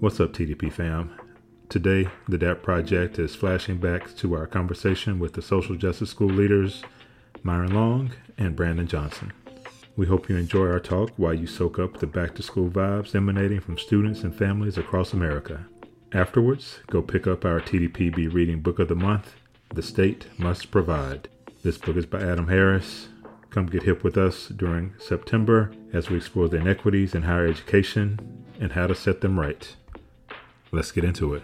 What's up, TDP fam? Today, the DAP Project is flashing back to our conversation with the social justice school leaders, Myron Long and Brandon Johnson. We hope you enjoy our talk while you soak up the back to school vibes emanating from students and families across America. Afterwards, go pick up our TDPB Reading Book of the Month, The State Must Provide. This book is by Adam Harris. Come get hip with us during September as we explore the inequities in higher education and how to set them right. Let's get into it.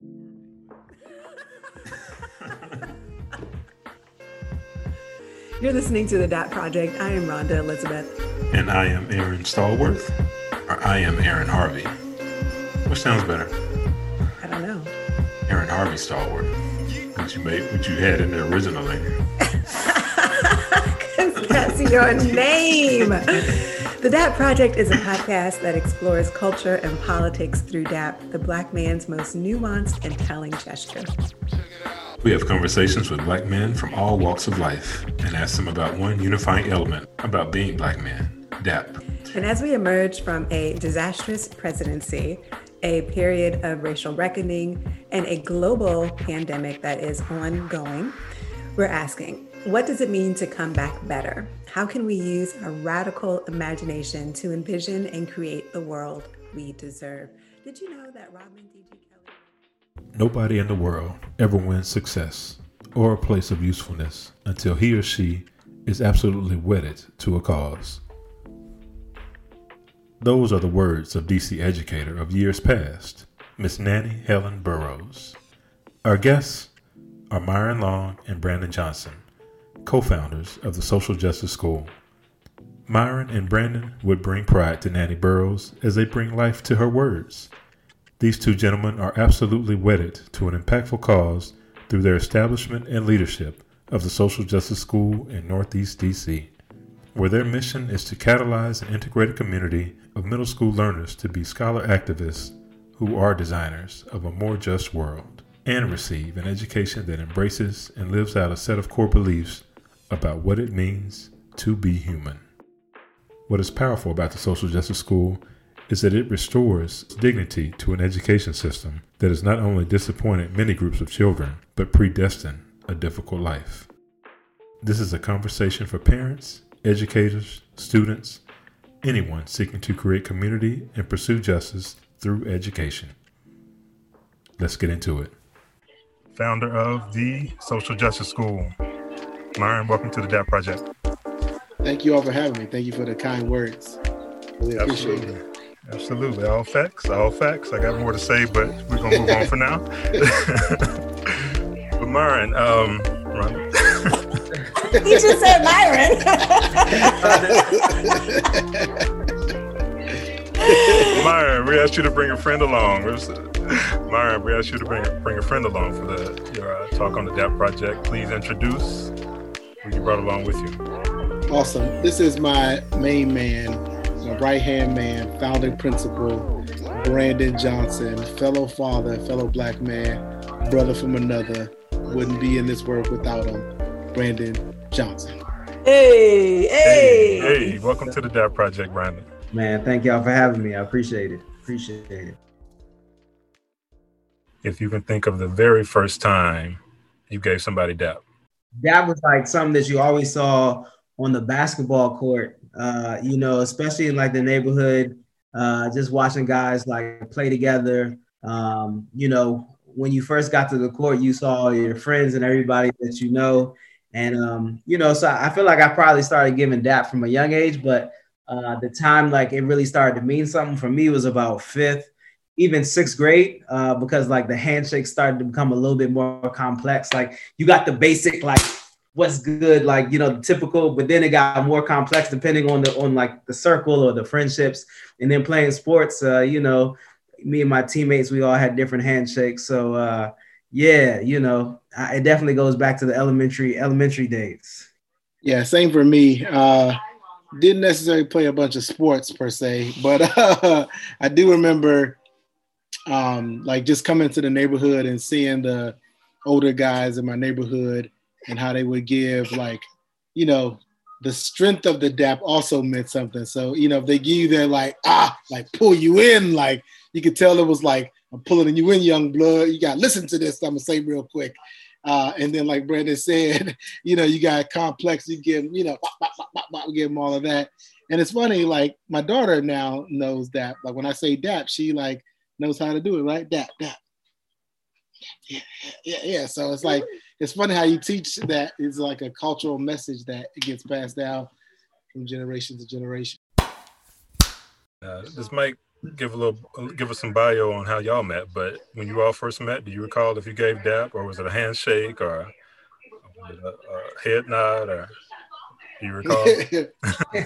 You're listening to the Dap Project. I am Rhonda Elizabeth. And I am Aaron Stallworth, or I am Aaron Harvey. Which sounds better? I don't know. Aaron Harvey Stallworth. What you made, what you had in there originally. That's your name. The DAP Project is a podcast that explores culture and politics through DAP, the black man's most nuanced and telling gesture. We have conversations with black men from all walks of life and ask them about one unifying element about being black men, DAP. And as we emerge from a disastrous presidency, a period of racial reckoning, and a global pandemic that is ongoing, we're asking what does it mean to come back better? How can we use a radical imagination to envision and create the world we deserve? Did you know that Robin D.G. Kelley? Nobody in the world ever wins success or a place of usefulness until he or she is absolutely wedded to a cause. Those are the words of DC educator of years past, Miss Nannie Helen Burroughs. Our guests are Myron Long and Brandon Johnson, co founders of the Social Justice School. Myron and Brandon would bring pride to Nannie Burroughs as they bring life to her words. These two gentlemen are absolutely wedded to an impactful cause through their establishment and leadership of the Social Justice School in Northeast DC where their mission is to catalyze an integrated community of middle school learners to be scholar activists who are designers of a more just world and receive an education that embraces and lives out a set of core beliefs about what it means to be human. What is powerful about the Social Justice School is that it restores dignity to an education system that has not only disappointed many groups of children, but predestined a difficult life. This is a conversation for parents educators, students, anyone seeking to create community and pursue justice through education. Let's get into it. Founder of the Social Justice School, Myron, welcome to the DAP Project. Thank you all for having me. Thank you for the kind words. Really appreciate Absolutely. it. Absolutely. All facts, all facts. I got more to say, but we're going to move on for now. but Myron, um, he just said Myron. Myron, we asked you to bring a friend along. Myron, we asked you to bring bring a friend along for the your uh, talk on the DAP project. Please introduce who you brought along with you. Awesome. This is my main man, my right hand man, founding principal, Brandon Johnson, fellow father, fellow black man, brother from another. Wouldn't be in this world without him. Brandon Johnson. Hey, hey, hey, hey. Welcome to the DAP Project, Brandon. Man, thank y'all for having me. I appreciate it. Appreciate it. If you can think of the very first time you gave somebody DAP. That was like something that you always saw on the basketball court, uh, you know, especially in like the neighborhood, uh, just watching guys like play together. Um, you know, when you first got to the court, you saw all your friends and everybody that you know and um, you know, so I feel like I probably started giving DAP from a young age, but uh, the time like it really started to mean something for me was about fifth, even sixth grade, uh, because like the handshake started to become a little bit more complex. Like you got the basic like what's good, like you know, typical, but then it got more complex depending on the on like the circle or the friendships. And then playing sports, uh, you know, me and my teammates, we all had different handshakes. So uh, yeah, you know, it definitely goes back to the elementary elementary days. Yeah, same for me. Uh, didn't necessarily play a bunch of sports per se, but uh, I do remember um, like just coming to the neighborhood and seeing the older guys in my neighborhood and how they would give like, you know, the strength of the dap also meant something. So, you know, if they give you that like, ah, like pull you in, like you could tell it was like, I'm pulling you in, young blood. You gotta listen to this. I'm gonna say real quick. Uh, and then, like Brandon said, you know, you got complex. You give, you know, bop, bop, bop, give them all of that. And it's funny, like my daughter now knows that. Like when I say dap, she like knows how to do it, right? Dap, dap. Yeah, yeah, yeah. So it's like it's funny how you teach that is like a cultural message that it gets passed down from generation to generation. Uh, this might give a little give us some bio on how y'all met, but when you all first met, do you recall if you gave dap or was it a handshake or a, a head nod or do you recall?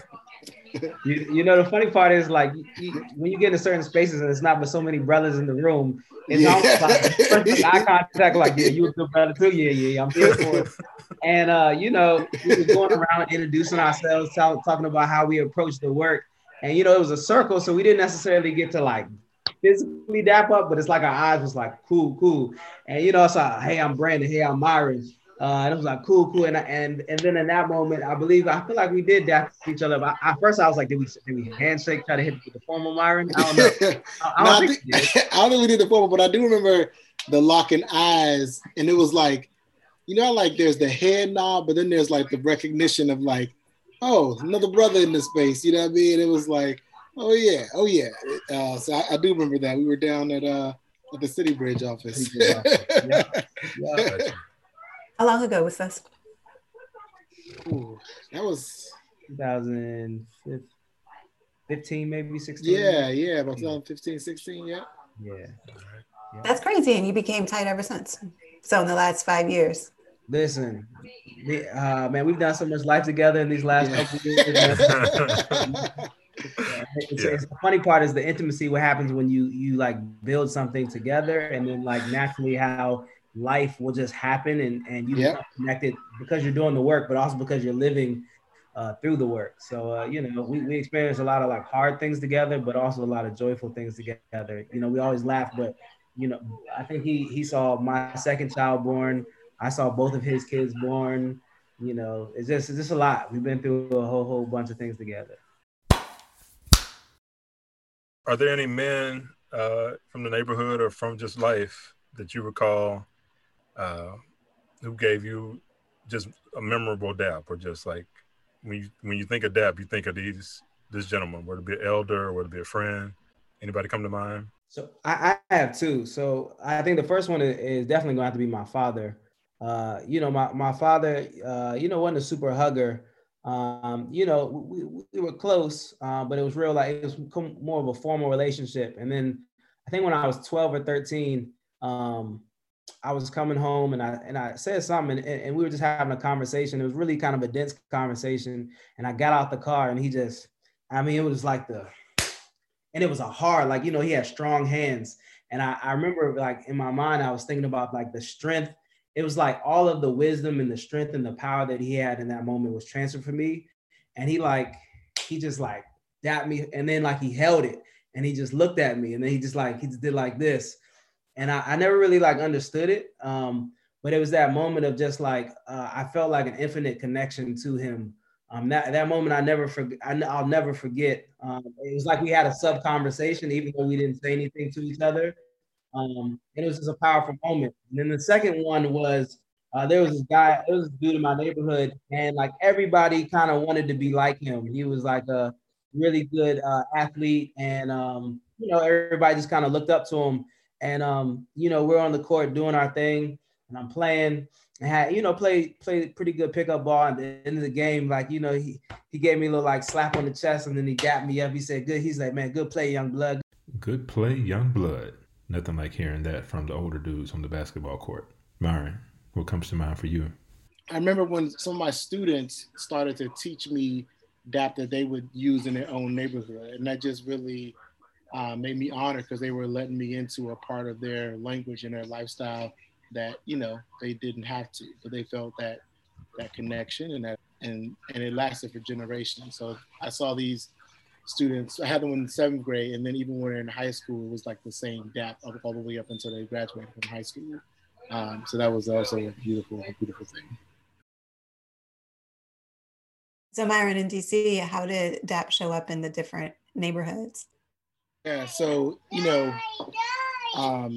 you, you know the funny part is like you, when you get in certain spaces and it's not with so many brothers in the room, it's yeah. almost like eye contact, like yeah, you a good brother too, yeah, yeah, I'm here for it. And uh, you know, we were going around introducing ourselves, talking about how we approach the work, and you know, it was a circle, so we didn't necessarily get to like physically dap up, but it's like our eyes was like cool, cool, and you know, it's like hey, I'm Brandon, hey, I'm Myron. Uh, and it was like cool, cool, and and and then in that moment, I believe I feel like we did that to each other. But at first, I was like, did we did we handshake, try to hit the formal Myron? I don't know. I, I, don't, no, think, I, think, I don't think we did the formal, but I do remember the locking eyes, and it was like, you know, like there's the head nod, but then there's like the recognition of like, oh, another brother in the space. You know what I mean? It was like, oh yeah, oh yeah. Uh, so I, I, do remember that we were down at uh at the CityBridge office. yeah. yeah. How long ago was this? Ooh, that was 2015, maybe 16. Yeah, yeah, about 2015, 16, yeah. Yeah. That's crazy. And you became tight ever since. So in the last five years. Listen, we, uh, man, we've done so much life together in these last yeah. couple of years. it's, yeah. it's, the funny part is the intimacy. What happens when you you like build something together, and then like naturally how life will just happen and, and you yep. connected because you're doing the work, but also because you're living uh, through the work. So, uh, you know, we, we experience a lot of like hard things together, but also a lot of joyful things together. You know, we always laugh, but, you know, I think he, he saw my second child born. I saw both of his kids born. You know, it's just, it's just a lot. We've been through a whole, whole bunch of things together. Are there any men uh, from the neighborhood or from just life that you recall uh, who gave you just a memorable dap, or just like when you when you think of dap, you think of these this gentleman, whether it be an elder or whether it be a friend. Anybody come to mind? So I, I have two. So I think the first one is definitely going to have to be my father. Uh, you know, my my father, uh, you know, wasn't a super hugger. Um, you know, we, we were close, uh, but it was real like it was more of a formal relationship. And then I think when I was 12 or 13, um, I was coming home and I and I said something and, and, we were just having a conversation. It was really kind of a dense conversation. And I got out the car and he just, I mean, it was like the, and it was a hard, like, you know, he had strong hands. And I, I remember like in my mind, I was thinking about like the strength. It was like all of the wisdom and the strength and the power that he had in that moment was transferred for me. And he like, he just like dapped me. And then like he held it and he just looked at me and then he just like, he just did like this and I, I never really like understood it. Um, but it was that moment of just like uh, I felt like an infinite connection to him. Um, that that moment I never forget. I'll never forget. Um, it was like we had a sub conversation, even though we didn't say anything to each other. Um, and it was just a powerful moment. And then the second one was uh, there was this guy, there was this dude in my neighborhood, and like everybody kind of wanted to be like him. He was like a really good uh, athlete, and um, you know everybody just kind of looked up to him. And um, you know, we're on the court doing our thing, and I'm playing and had, you know, played played pretty good pickup ball. At the end of the game, like, you know, he he gave me a little like slap on the chest and then he got me up. He said, Good. He's like, Man, good play, young blood. Good play, young blood. Nothing like hearing that from the older dudes on the basketball court. Myron, what comes to mind for you? I remember when some of my students started to teach me DAP that they would use in their own neighborhood. And that just really uh, made me honored because they were letting me into a part of their language and their lifestyle that you know they didn't have to, but they felt that that connection and that and and it lasted for generations. So I saw these students. I had them in seventh grade, and then even when they're in high school, it was like the same dap all the way up until they graduated from high school. Um, so that was also a beautiful, a beautiful thing. So Myron in DC, how did DAP show up in the different neighborhoods? Yeah, so you know, um,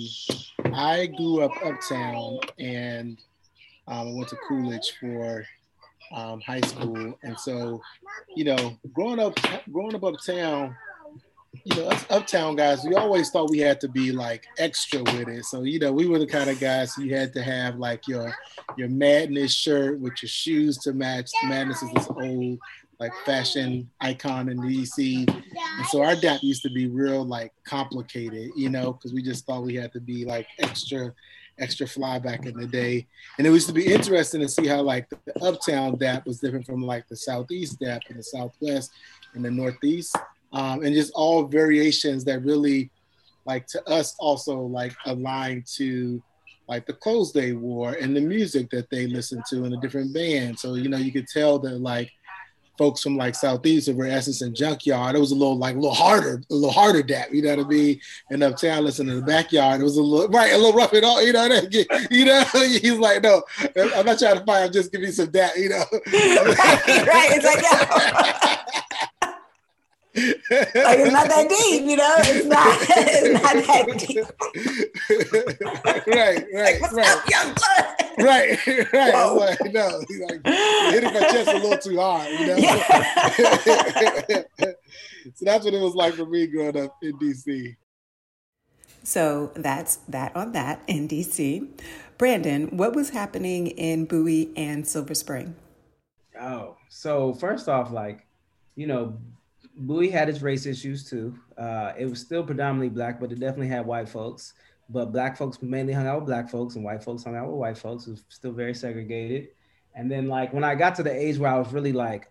I grew up uptown and um, I went to Coolidge for um, high school, and so you know, growing up, growing up uptown, you know, us uptown guys, we always thought we had to be like extra with it. So, you know, we were the kind of guys you had to have like your your madness shirt with your shoes to match. Madness is this old like fashion icon in DC. And so our DAP used to be real like complicated, you know, because we just thought we had to be like extra, extra fly back in the day. And it used to be interesting to see how like the uptown DAP was different from like the southeast DAP and the southwest and the northeast um, and just all variations that really like to us also like aligned to like the clothes they wore and the music that they listened to in the different bands. So you know you could tell that like folks from like southeast Rare Essence and Junkyard, it was a little like a little harder, a little harder dap, you know what I mean? And uptown listening in the backyard, it was a little right, a little rough and all, you know. You know, he's like, no, I'm not trying to fight, I'm just giving you some dap, you know. right, right. It's like yeah like it's not that deep, you know. It's not. It's not that deep. right, right, like, right. Up, young blood? Right, right. Whoa. Like, no, he's like hitting my chest a little too hard, you know. Yeah. so that's what it was like for me growing up in DC. So that's that on that in DC. Brandon, what was happening in Bowie and Silver Spring? Oh, so first off, like, you know, Bowie had its race issues too. Uh, it was still predominantly black, but it definitely had white folks. But black folks mainly hung out with black folks, and white folks hung out with white folks. It was still very segregated. And then, like when I got to the age where I was really like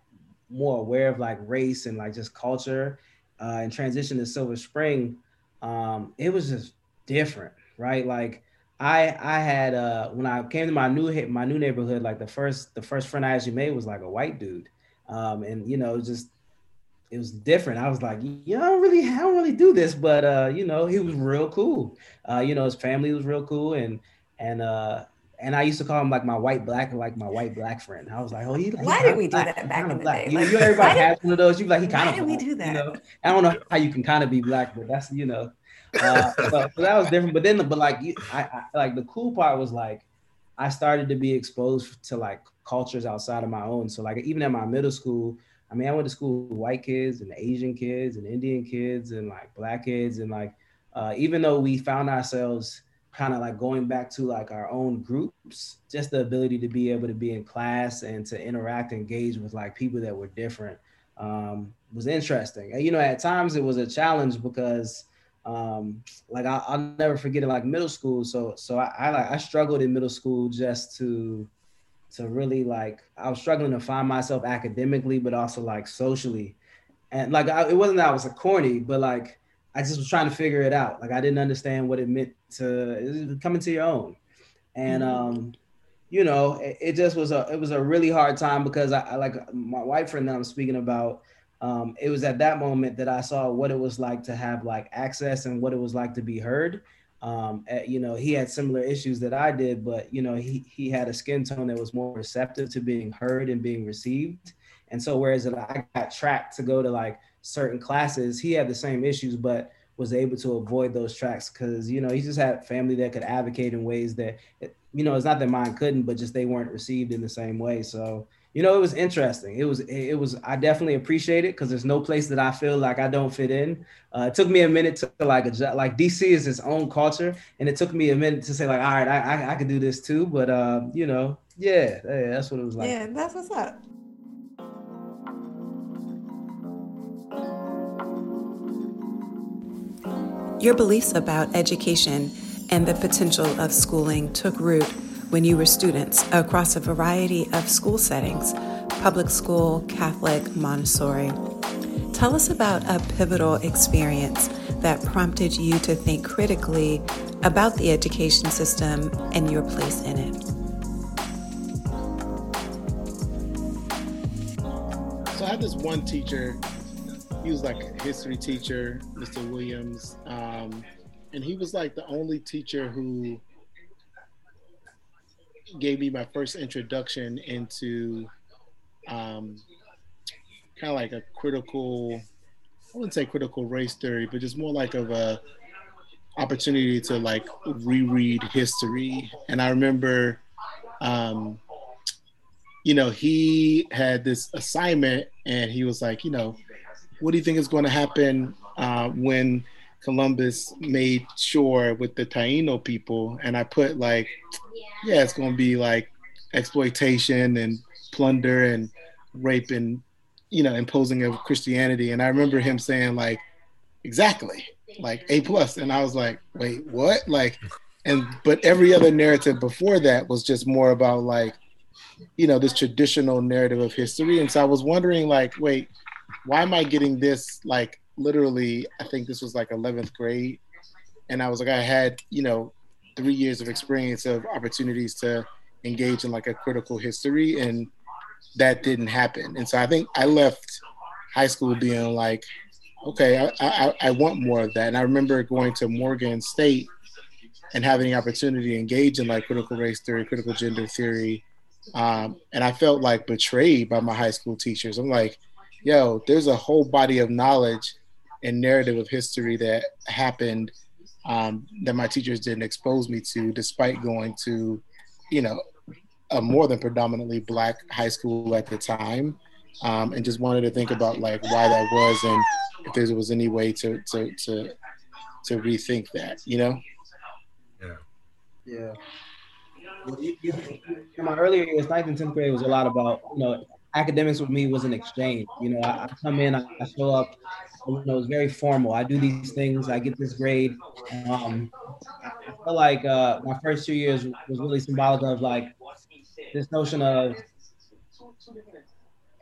more aware of like race and like just culture, uh, and transition to Silver Spring, um, it was just different, right? Like I I had uh, when I came to my new my new neighborhood, like the first the first friend I actually made was like a white dude, um, and you know just it was different. I was like, yeah, I don't really, I don't really do this, but uh, you know, he was real cool. Uh, you know, his family was real cool, and and uh, and I used to call him like my white black, like my white black friend. I was like, oh, he. he why did we black, do that back in the black. day? You, like, you everybody has one of those. You like he kind of. Why did we do that? You know, I don't know how you can kind of be black, but that's you know. Uh, so, so, that was different. But then, but like, I, I like the cool part was like, I started to be exposed to like cultures outside of my own. So like even at my middle school, I mean, I went to school with white kids and Asian kids and Indian kids and like black kids and like uh, even though we found ourselves kind of like going back to like our own groups, just the ability to be able to be in class and to interact, engage with like people that were different um, was interesting. And, you know, at times it was a challenge because um, like I, will never forget it like middle school. So so I, I like I struggled in middle school just to to really like I was struggling to find myself academically, but also like socially. And like I, it wasn't that I was a corny, but like I just was trying to figure it out. Like I didn't understand what it meant to come into your own. And mm-hmm. um, you know, it, it, just was a it was a really hard time because I, I like my white friend that I'm speaking about. Um, it was at that moment that I saw what it was like to have like access and what it was like to be heard um, at, you know, he had similar issues that I did, but you know, he he had a skin tone that was more receptive to being heard and being received. And so, whereas I got tracked to go to like certain classes, he had the same issues, but was able to avoid those tracks because you know he just had family that could advocate in ways that you know it's not that mine couldn't, but just they weren't received in the same way. So you know, it was interesting. It was, it was, I definitely appreciate it because there's no place that I feel like I don't fit in. Uh, it took me a minute to like, adjust, like DC is its own culture. And it took me a minute to say like, all right, I, I, I could do this too. But, uh, you know, yeah, yeah, that's what it was like. Yeah, that's what's up. Your beliefs about education and the potential of schooling took root when you were students across a variety of school settings public school, Catholic, Montessori. Tell us about a pivotal experience that prompted you to think critically about the education system and your place in it. So I had this one teacher, he was like a history teacher, Mr. Williams, um, and he was like the only teacher who gave me my first introduction into um, kind of like a critical, I wouldn't say critical race theory, but just more like of a opportunity to like reread history. And I remember, um, you know, he had this assignment and he was like, you know, what do you think is going to happen uh, when Columbus made sure with the Taino people? And I put like, yeah, it's to be like exploitation and plunder and rape and, you know, imposing of Christianity. And I remember him saying like, exactly, like A plus. And I was like, wait, what? Like, and but every other narrative before that was just more about like, you know, this traditional narrative of history. And so I was wondering, like, wait, why am I getting this? Like, literally, I think this was like 11th grade. And I was like, I had, you know, three years of experience of opportunities to engage in like a critical history. And that didn't happen. And so I think I left high school being like, okay, I, I, I want more of that. And I remember going to Morgan State and having the opportunity to engage in like critical race theory, critical gender theory. Um, and I felt like betrayed by my high school teachers. I'm like, yo, there's a whole body of knowledge and narrative of history that happened um, that my teachers didn't expose me to, despite going to, you know, a more than predominantly black high school at the time, um, and just wanted to think about like why that was and if there was any way to to to to rethink that, you know. Yeah. Yeah. In my earlier years, ninth and tenth grade was a lot about you know academics with me was an exchange. You know, I, I come in, I, I, show up, you know, it's very formal. I do these things, I get this grade. Um, I feel like uh, my first two years was really symbolic of like this notion of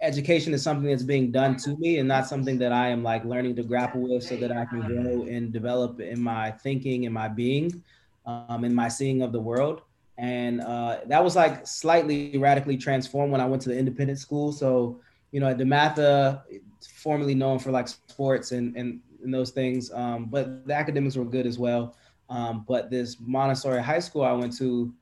education is something that's being done to me and not something that I am like learning to grapple with so that I can grow and develop in my thinking and my being, um, in my seeing of the world and uh, that was like slightly radically transformed when I went to the independent school. So, you know, at DeMatha, formerly known for like sports and and, and those things, um, but the academics were good as well. Um, but this Montessori high school I went to,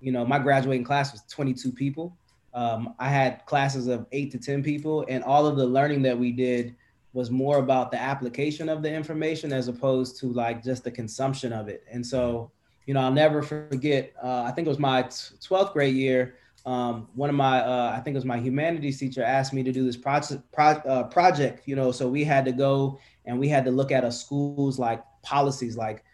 you know, my graduating class was 22 people. Um, I had classes of eight to 10 people, and all of the learning that we did was more about the application of the information as opposed to like just the consumption of it. And so you know, I'll never forget. Uh, I think it was my twelfth grade year. Um, one of my, uh, I think it was my humanities teacher, asked me to do this project. Pro, uh, project, you know, so we had to go and we had to look at a school's like policies, like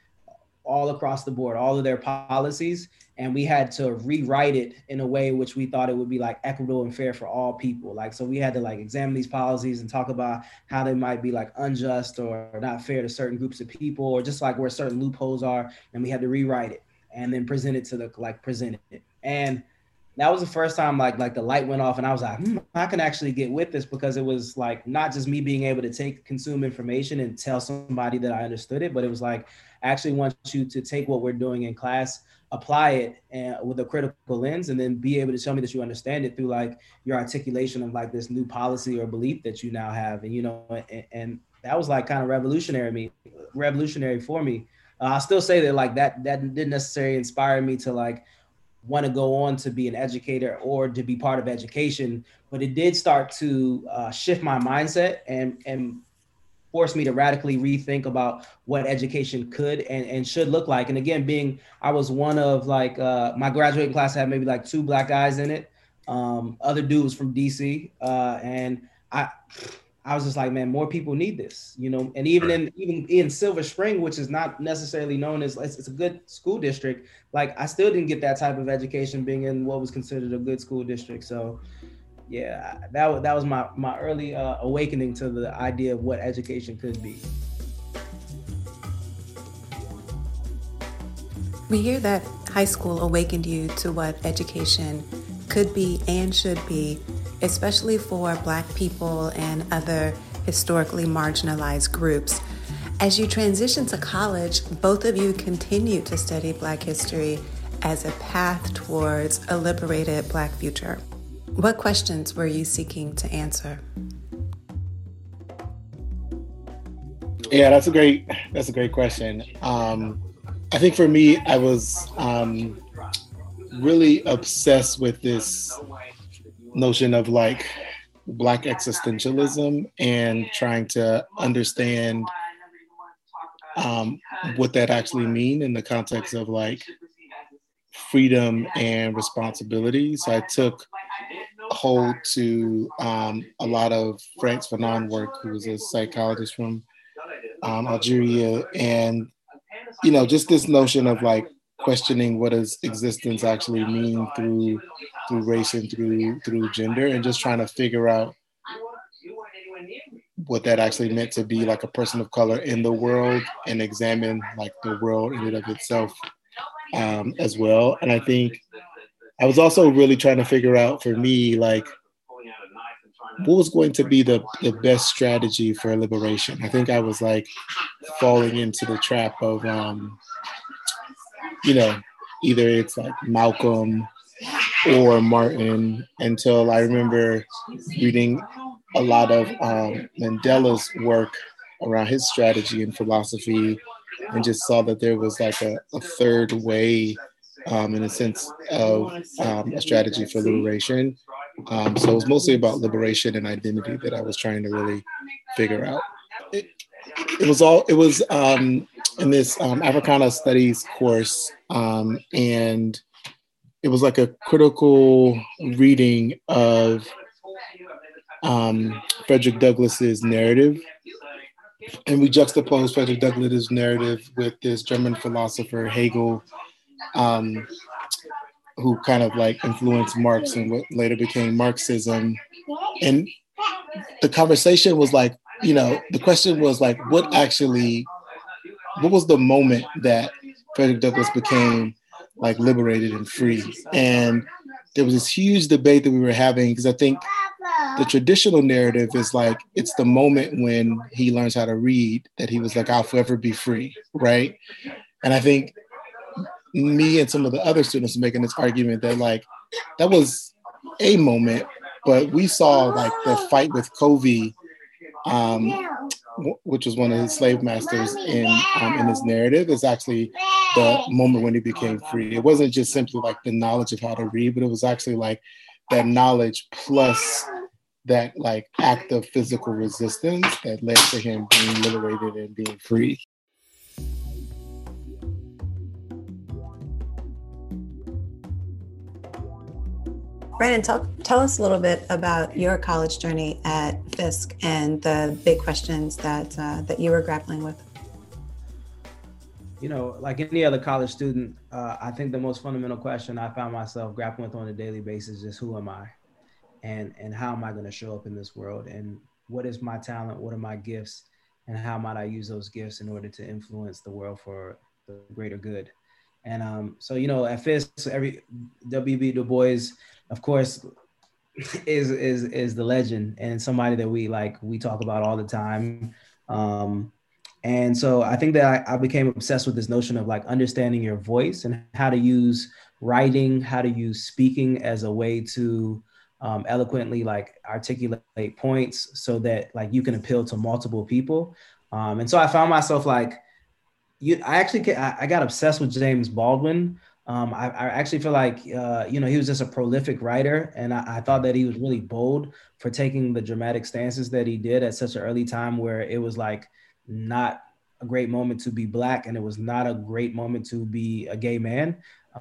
all across the board, all of their policies, and we had to rewrite it in a way which we thought it would be like equitable and fair for all people like so we had to like examine these policies and talk about how they might be like unjust or not fair to certain groups of people or just like where certain loopholes are and we had to rewrite it and then present it to the like present it and that was the first time like like the light went off and I was like, hmm, I can actually get with this because it was like not just me being able to take consume information and tell somebody that I understood it, but it was like I actually want you to take what we're doing in class apply it and, with a critical lens and then be able to tell me that you understand it through like your articulation of like this new policy or belief that you now have and you know and, and that was like kind of revolutionary me revolutionary for me. Uh, i'll still say that like that that didn't necessarily inspire me to like want to go on to be an educator or to be part of education but it did start to uh, shift my mindset and and forced me to radically rethink about what education could and, and should look like. And again, being I was one of like uh, my graduating class had maybe like two black guys in it. Um, other dudes from DC, uh, and I. I was just like, man, more people need this, you know. And even in even in Silver Spring, which is not necessarily known as it's, it's, a good school district, like I still didn't get that type of education being in what was considered a good school district. So yeah, that was that was my my early uh, awakening to the idea of what education could be. We hear that high school awakened you to what education could be and should be, especially for Black people and other historically marginalized groups. As you transition to college, both of you continue to study Black history as a path towards a liberated Black future. What questions were you seeking to answer? Yeah, that's a great that's a great question. Um, I think for me, I was um, really obsessed with this notion of like Black existentialism and trying to understand um, what that actually mean in the context of like freedom and responsibility. So I took hold to um, a lot of Frantz Fanon work, who was a psychologist from um, Algeria, and you know, just this notion of like questioning what does existence actually mean through through race and through through gender, and just trying to figure out what that actually meant to be like a person of color in the world and examine like the world in and of itself um, as well. And I think I was also really trying to figure out for me like what was going to be the, the best strategy for liberation. I think I was like falling into the trap of um, you know, either it's like Malcolm or Martin until I remember reading a lot of um, Mandela's work around his strategy and philosophy and just saw that there was like a, a third way um, in a sense of um, a strategy for liberation. Um, so it was mostly about liberation and identity that I was trying to really figure out. It, it was all, it was um, in this um, Africana studies course um, and it was like a critical reading of um, Frederick Douglass's narrative. And we juxtaposed Frederick Douglass's narrative with this German philosopher Hegel, um, who kind of like influenced Marx and what later became Marxism. And the conversation was like, you know, the question was like, what actually, what was the moment that Frederick Douglass became like liberated and free? And there was this huge debate that we were having because I think the traditional narrative is like it's the moment when he learns how to read that he was like i'll forever be free right and i think me and some of the other students making this argument that like that was a moment but we saw like the fight with covey um, which was one of his slave masters in um, in his narrative is actually the moment when he became free. It wasn't just simply like the knowledge of how to read but it was actually like that knowledge plus that like act of physical resistance that led to him being liberated and being free. Brandon, tell, tell us a little bit about your college journey at Fisk and the big questions that uh, that you were grappling with. You know, like any other college student, uh, I think the most fundamental question I found myself grappling with on a daily basis is who am I? and and how am I going to show up in this world and what is my talent, what are my gifts, and how might I use those gifts in order to influence the world for the greater good. And um, so you know, at Fisk, every W.B. Du Bois, of course, is is is the legend and somebody that we like we talk about all the time. Um, and so I think that I, I, became obsessed with this notion of like understanding your voice and how to use writing, how to use speaking as a way to um, eloquently like articulate points so that like you can appeal to multiple people um, and so i found myself like you i actually i, got obsessed with james baldwin. Um, I, I, actually feel like uh, you know he was just a prolific writer and I, I, thought that he was really bold for taking the dramatic stances that he did at such an early time where it was like not a great moment to be black and it was not a great moment to be a gay man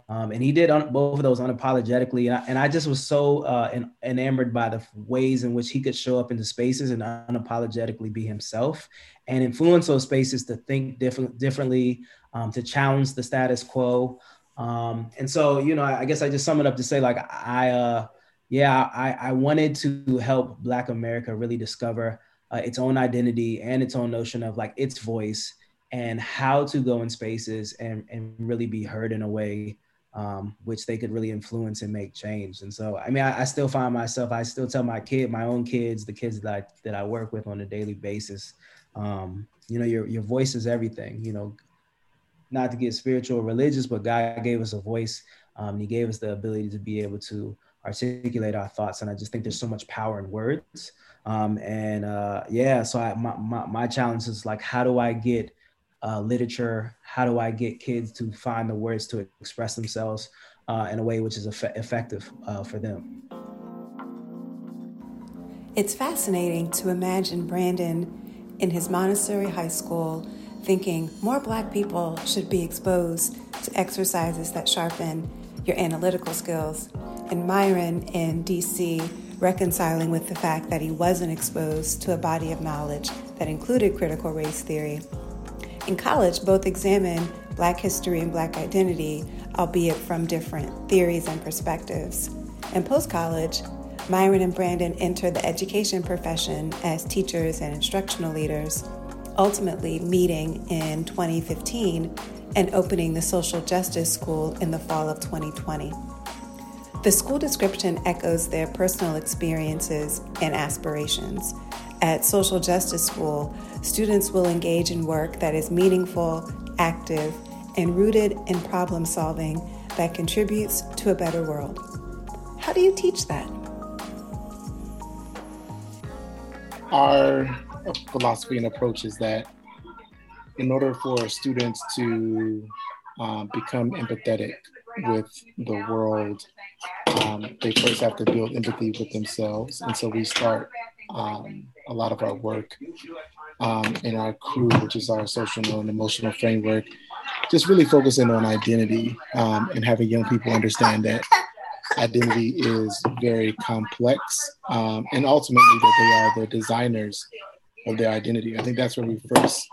um, and he did un- both of those unapologetically. And I, and I just was so uh, en- enamored by the ways in which he could show up into spaces and unapologetically be himself and influence those spaces to think different, differently, um, to challenge the status quo. Um, and so, you know, I, I, guess I just sum it up to say, like, I, uh, yeah, I, I wanted to help Black America really discover uh, its own identity and its own notion of like its voice and how to go in spaces and, and really be heard in a way um, which they could really influence and make change. And so, I mean, I, I, still find myself, I still tell my kid, my own kids, the kids that I, that I work with on a daily basis, um, you know, your, your voice is everything, you know, not to get spiritual or religious, but God gave us a voice. Um, he gave us the ability to be able to articulate our thoughts. And I just think there's so much power in words. Um, and uh, yeah, so I, my, my, my challenge is like, how do I get uh, literature? How do I get kids to find the words to express themselves uh, in a way which is eff- effective uh, for them? It's fascinating to imagine Brandon in his Montessori high school thinking more black people should be exposed to exercises that sharpen your analytical skills, and Myron in DC reconciling with the fact that he wasn't exposed to a body of knowledge that included critical race theory. In college, both examine Black history and Black identity, albeit from different theories and perspectives. In post college, Myron and Brandon enter the education profession as teachers and instructional leaders, ultimately meeting in 2015 and opening the Social Justice School in the fall of 2020. The school description echoes their personal experiences and aspirations. At Social Justice School, students will engage in work that is meaningful, active, and rooted in problem solving that contributes to a better world. How do you teach that? Our philosophy and approach is that in order for students to um, become empathetic with the world um, they first have to build empathy with themselves. And so we start um, a lot of our work um, in our crew, which is our social and emotional framework, just really focusing on identity um, and having young people understand that identity is very complex um, and ultimately that they are the designers of their identity. I think that's where we first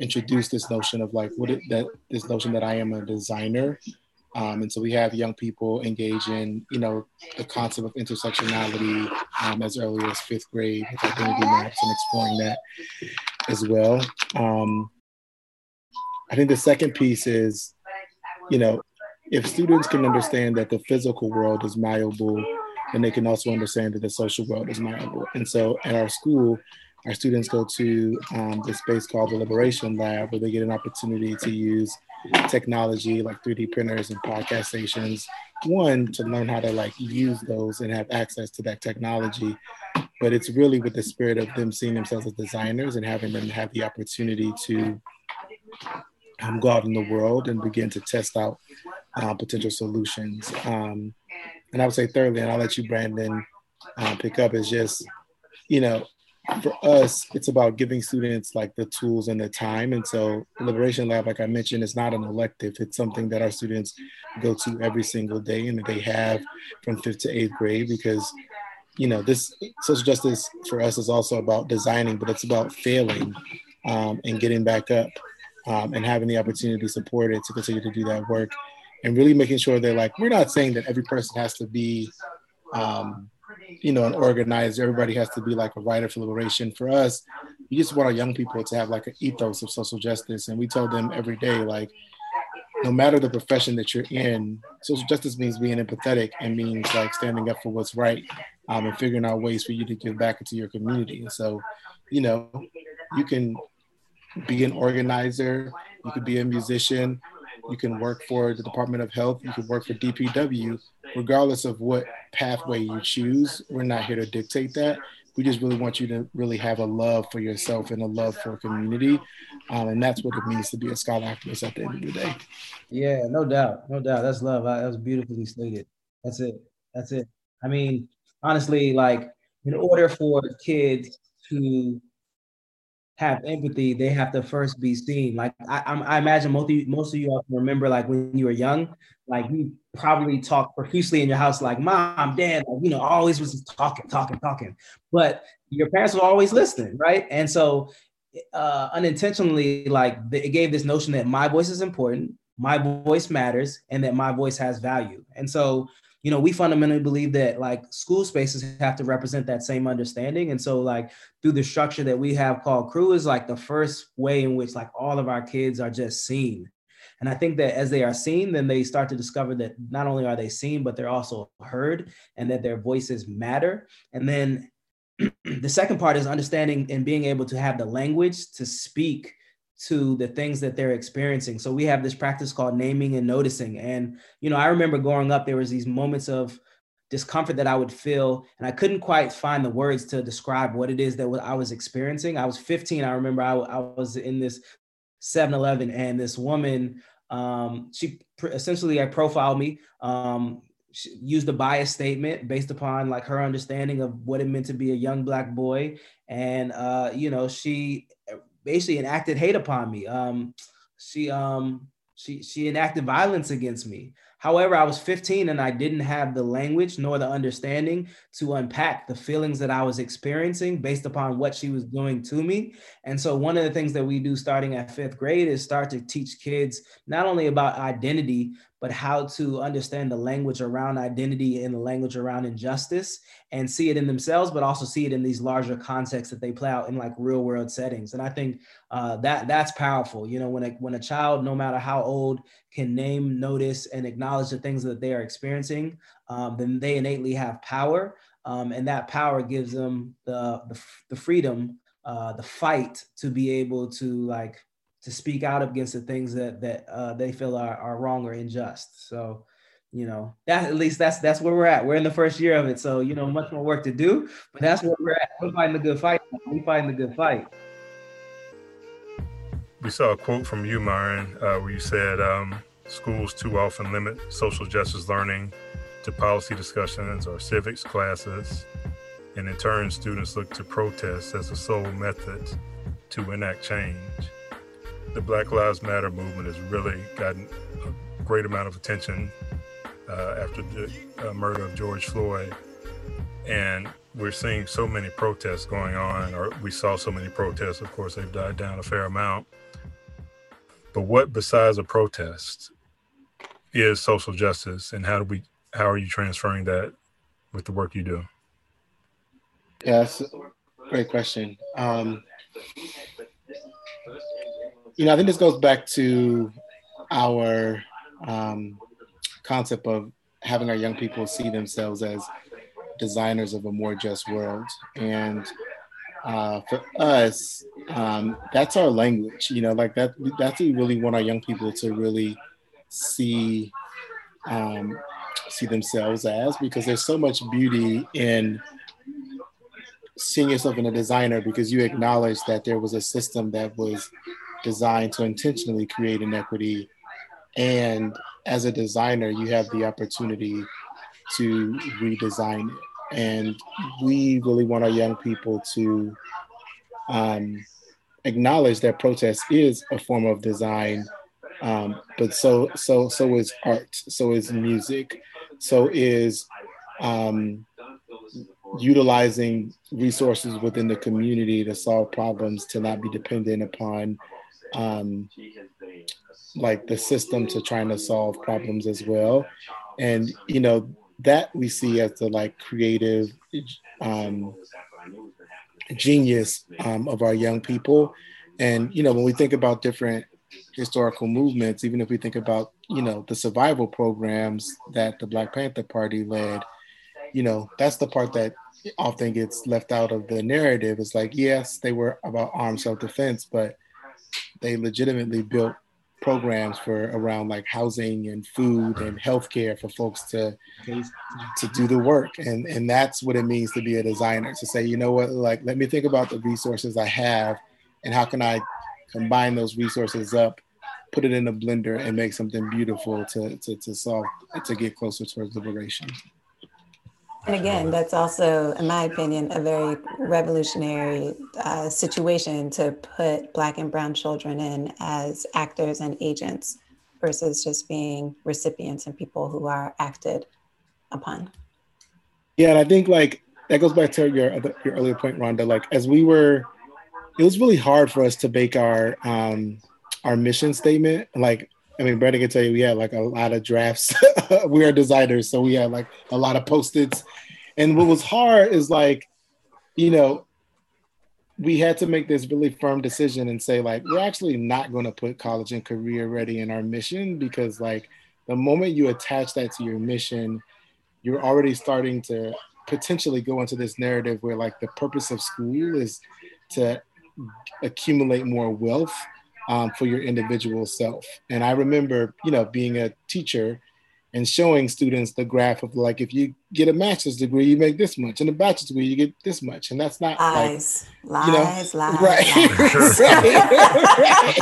introduced this notion of like what it, that this notion that I am a designer um, and so we have young people engage in, you know, the concept of intersectionality um, as early as fifth grade with identity maps and exploring that as well. Um, I think the second piece is, you know, if students can understand that the physical world is malleable, then they can also understand that the social world is malleable. And so at our school, our students go to um, this space called the Liberation Lab, where they get an opportunity to use technology like 3D printers and podcast stations. One, to learn how to like use those and have access to that technology. But it's really with the spirit of them seeing themselves as designers and having them have the opportunity to um, go out in the world and begin to test out uh, potential solutions. Um, and I would say thirdly, and I'll let you, Brandon, uh, pick up, is just, you know, for us, it's about giving students like the tools and the time. And so Liberation Lab, like I mentioned, is not an elective. It's something that our students go to every single day and that they have from fifth to eighth grade because you know this social justice for us is also about designing, but it's about failing um, and getting back up um, and having the opportunity to support it to continue to do that work and really making sure that like we're not saying that every person has to be um, you know, an organizer. Everybody has to be like a writer for liberation. For us, we just want our young people to have like an ethos of social justice. And we tell them every day, like, no matter the profession that you're in, social justice means being empathetic and means like standing up for what's right um, and figuring out ways for you to give back into your community. And so, you know, you can be an organizer, you could be a musician, you can work for the Department of Health, you can work for DPW, regardless of what pathway you choose. We're not here to dictate that. We just really want you to really have a love for yourself and a love for community. Um, and that's what it means to be a scholar activist at the end of the day. Yeah, no doubt. No doubt. That's love. That was beautifully stated. That's it. That's it. I mean, honestly, like in order for kids to have empathy, they have to first be seen. Like I, I imagine most of you, most of you all remember, like when you were young, like you probably talked profusely in your house, like mom, dad, like, you know, always was talking, talking, talking. But your parents were always listening, right? And so, uh, unintentionally, like it gave this notion that my voice is important, my voice matters, and that my voice has value. And so, you know, we fundamentally believe that like school spaces have to represent that same understanding. And so, like through the structure that we have called Crew is like the first way in which like all of our kids are just seen. And I think that as they are seen, then they start to discover that not only are they seen, but they're also heard and that their voices matter. And then the second part is understanding and being able to have the language to speak to the things that they're experiencing. So we have this practice called naming and noticing. And, you know, I remember growing up, there was these moments of discomfort that I would feel, and I couldn't quite find the words to describe what it is that I was experiencing. I was 15. I remember I, I was in this 7-Eleven, and this woman, um, she essentially I profiled me. Um, used a bias statement based upon like her understanding of what it meant to be a young black boy and uh you know she basically enacted hate upon me um she um she she enacted violence against me However, I was 15 and I didn't have the language nor the understanding to unpack the feelings that I was experiencing based upon what she was doing to me. And so, one of the things that we do starting at fifth grade is start to teach kids not only about identity, but how to understand the language around identity and the language around injustice and see it in themselves, but also see it in these larger contexts that they play out in like real world settings. And I think uh, that that's powerful. You know, when a when a child, no matter how old, can name, notice, and acknowledge the things that they are experiencing, um, then they innately have power, um, and that power gives them the the, the freedom, uh, the fight to be able to like to speak out against the things that that uh, they feel are, are wrong or unjust. So, you know, that at least that's that's where we're at. We're in the first year of it, so you know, much more work to do, but that's where we're at. We're fighting the good fight. We fighting the good fight. We saw a quote from you, Myron, uh, where you said, um, "Schools too often limit social justice learning to policy discussions or civics classes." And in turn, students look to protest as the sole method to enact change the Black Lives Matter movement has really gotten a great amount of attention uh, after the uh, murder of George Floyd. And we're seeing so many protests going on, or we saw so many protests. Of course, they've died down a fair amount. But what besides a protest is social justice, and how do we? How are you transferring that with the work you do? Yes, great question. Um, you know, I think this goes back to our um, concept of having our young people see themselves as designers of a more just world. And uh, for us, um, that's our language. You know, like that. That's what we really want our young people to really see um, see themselves as, because there's so much beauty in seeing yourself in a designer because you acknowledge that there was a system that was designed to intentionally create inequity. And as a designer, you have the opportunity to redesign it. And we really want our young people to um, acknowledge that protest is a form of design, um, but so so so is art, so is music, so is um, utilizing resources within the community to solve problems to not be dependent upon um, like the system to trying to solve problems as well. And, you know, that we see as the like creative um, genius um, of our young people. And, you know, when we think about different historical movements, even if we think about, you know, the survival programs that the Black Panther Party led, you know, that's the part that often gets left out of the narrative. It's like, yes, they were about armed self defense, but they legitimately built programs for around like housing and food and healthcare for folks to to do the work. And and that's what it means to be a designer to say you know what? Like let me think about the resources i have and how can i combine those resources up put it in a blender and make something beautiful to to, to solve to get closer towards liberation and again, that's also, in my opinion, a very revolutionary uh, situation to put Black and Brown children in as actors and agents versus just being recipients and people who are acted upon. Yeah, and I think like that goes back to your your earlier point, Rhonda. Like as we were, it was really hard for us to make our um, our mission statement. Like I mean, Brandon can tell you we had like a lot of drafts. we are designers, so we had like a lot of post-its. And what was hard is like, you know, we had to make this really firm decision and say like we're actually not going to put college and career ready in our mission because like the moment you attach that to your mission, you're already starting to potentially go into this narrative where like the purpose of school is to accumulate more wealth um, for your individual self. And I remember, you know, being a teacher and showing students the graph of like if you get a master's degree you make this much and a bachelor's degree you get this much and that's not lies like, lies you know, lies right lies. right,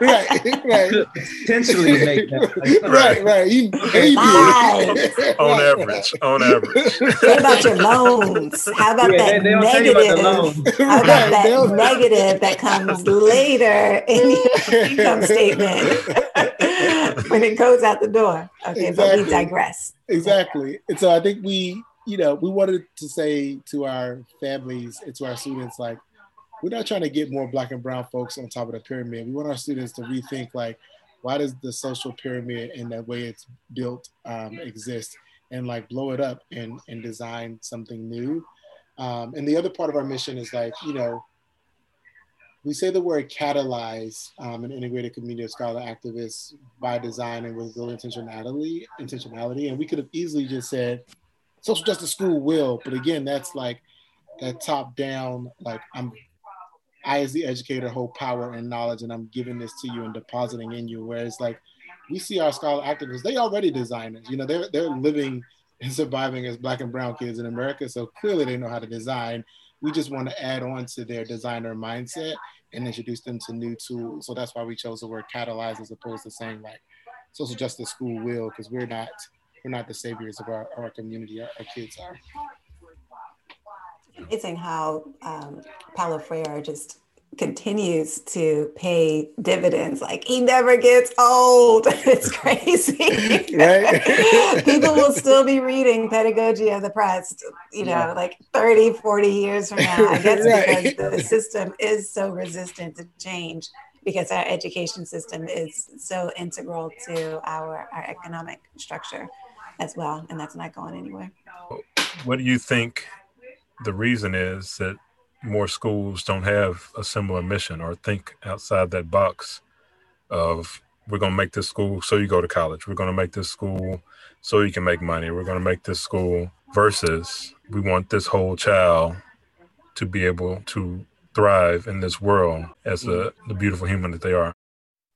right right. Potentially make that right right you, lies. on average on average. What about your loans? How about Yeah, that they- they don't tell you about the negative? how about Right, that negative that comes later in your income statement when it goes out the door. Okay but we Exactly. digress. Exactly. And so i think we you know we wanted to say to our families and to our students like we're not trying to get more black and brown folks on top of the pyramid. We want our students to rethink like why does the social pyramid and the way it's built um, exist? And like blow it up and and design something new. Um, and the other part of our mission is like you know we say the word catalyze um, an integrated community of scholar activists by design and with real intentionality intentionality. And we could have easily just said social justice school will but again that's like that top down like i'm i as the educator hold power and knowledge and i'm giving this to you and depositing in you. Whereas like we see our scholar activists they already designers you know they're they're living and surviving as black and brown kids in america. So clearly they know how to design. We just want to add on to their designer mindset and introduce them to new tools. So that's why we chose the word catalyze as opposed to saying like social justice school will because we're not we're not the saviors of our, our community. Our, our kids are. Amazing how um, Paulo Freire just continues to pay dividends. Like he never gets old. It's crazy. Right. People will still be reading Pedagogy of the Oppressed, you know, Yeah. like 30, 40 years from now. I guess Right. because the system is so resistant to change because our education system is so integral to our, our economic structure as well. And that's not going anywhere. what do you think the reason is that more schools don't have a similar mission or think outside that box of we're going to make this school so you go to college. We're going to make this school so you can make money. We're going to make this school versus we want this whole child to be able to thrive in this world as a, the beautiful human that they are.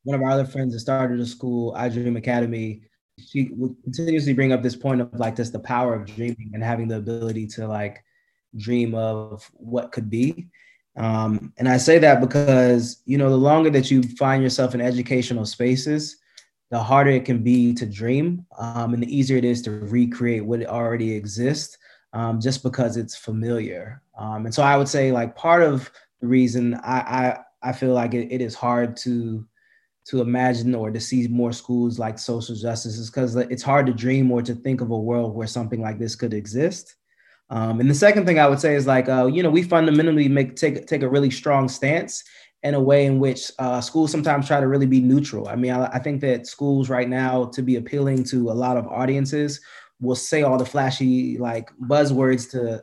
One of our other friends that started a school, I Dream Academy, she would continuously bring up this point of like just the power of dreaming and having the ability to like dream of what could be. Um, and I say that because, you know, the longer that you find yourself in educational spaces, the harder it can be to dream um, and the easier it is to recreate what already exists um, just because it's familiar. Um, and so I would say like part of the reason I, I, I feel like it, it is hard to to imagine or to see more schools like social justice is because it's hard to dream or to think of a world where something like this could exist. Um, and the second thing I would say is like, uh, you know, we fundamentally make take take a really strong stance in a way in which uh, schools sometimes try to really be neutral. I mean, I, I think that schools right now, to be appealing to a lot of audiences, will say all the flashy like buzzwords to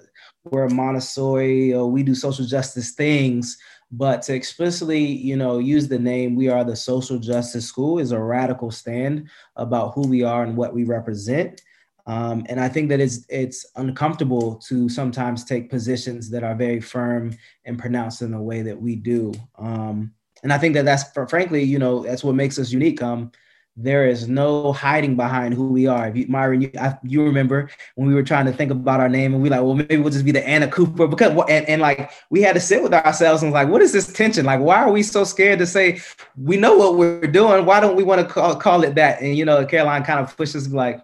we're Montessori or we do social justice things, but to explicitly, you know, use the name "We Are the Social Justice School" is a radical stand about who we are and what we represent. Um, and I think that it's it's uncomfortable to sometimes take positions that are very firm and pronounced in the way that we do. Um, and I think that that's frankly, you know, that's what makes us unique. Um, there is no hiding behind who we are. If you, Myron, you, I, you remember when we were trying to think about our name and we like, well, maybe we'll just be the Anna Cooper because, and, and like we had to sit with ourselves and like, what is this tension? Like, why are we so scared to say we know what we're doing? Why don't we want to call, call it that? And you know, Caroline kind of pushes like,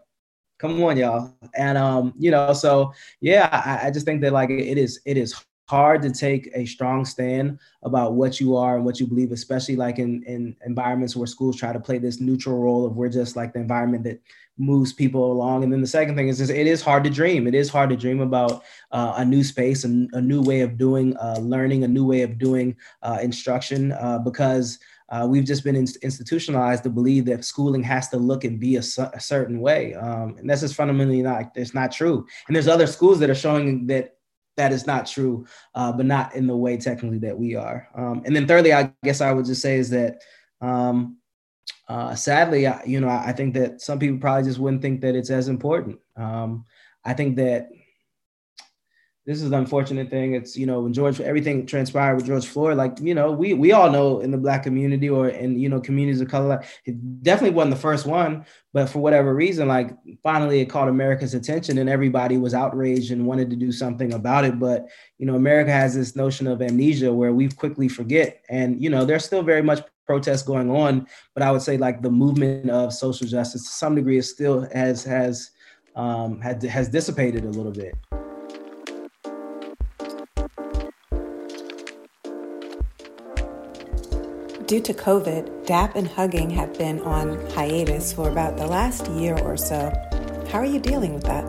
come on, y'all. And um, you know, so yeah, I, I just think that like it is, it is hard to take a strong stand about what you are and what you believe, especially like in, in environments where schools try to play this neutral role of we're just like the environment that moves people along. And then the second thing is, is it is hard to dream. It is hard to dream about uh, a new space and a new way of doing uh, learning, a new way of doing uh, instruction, uh, because uh, we've just been in- institutionalized to believe that schooling has to look and be a, su- a certain way. Um, and that's just fundamentally not, it's not true. And there's other schools that are showing that that is not true, uh, but not in the way technically that we are. Um, and then thirdly, I guess I would just say is that um, uh, sadly, I, you know, I, I, think that some people probably just wouldn't think that it's as important. Um, I think that this is an unfortunate thing. It's you know when George everything transpired with George Floyd, like you know we we all know in the black community or in you know communities of color, it definitely wasn't the first one, but for whatever reason, like finally it caught America's attention and everybody was outraged and wanted to do something about it. But you know America has this notion of amnesia where we quickly forget, and you know there's still very much protests going on, but I would say like the movement of social justice to some degree is still has has um, had, has dissipated a little bit. Due to COVID, DAP and hugging have been on hiatus for about the last year or so. How are you dealing with that?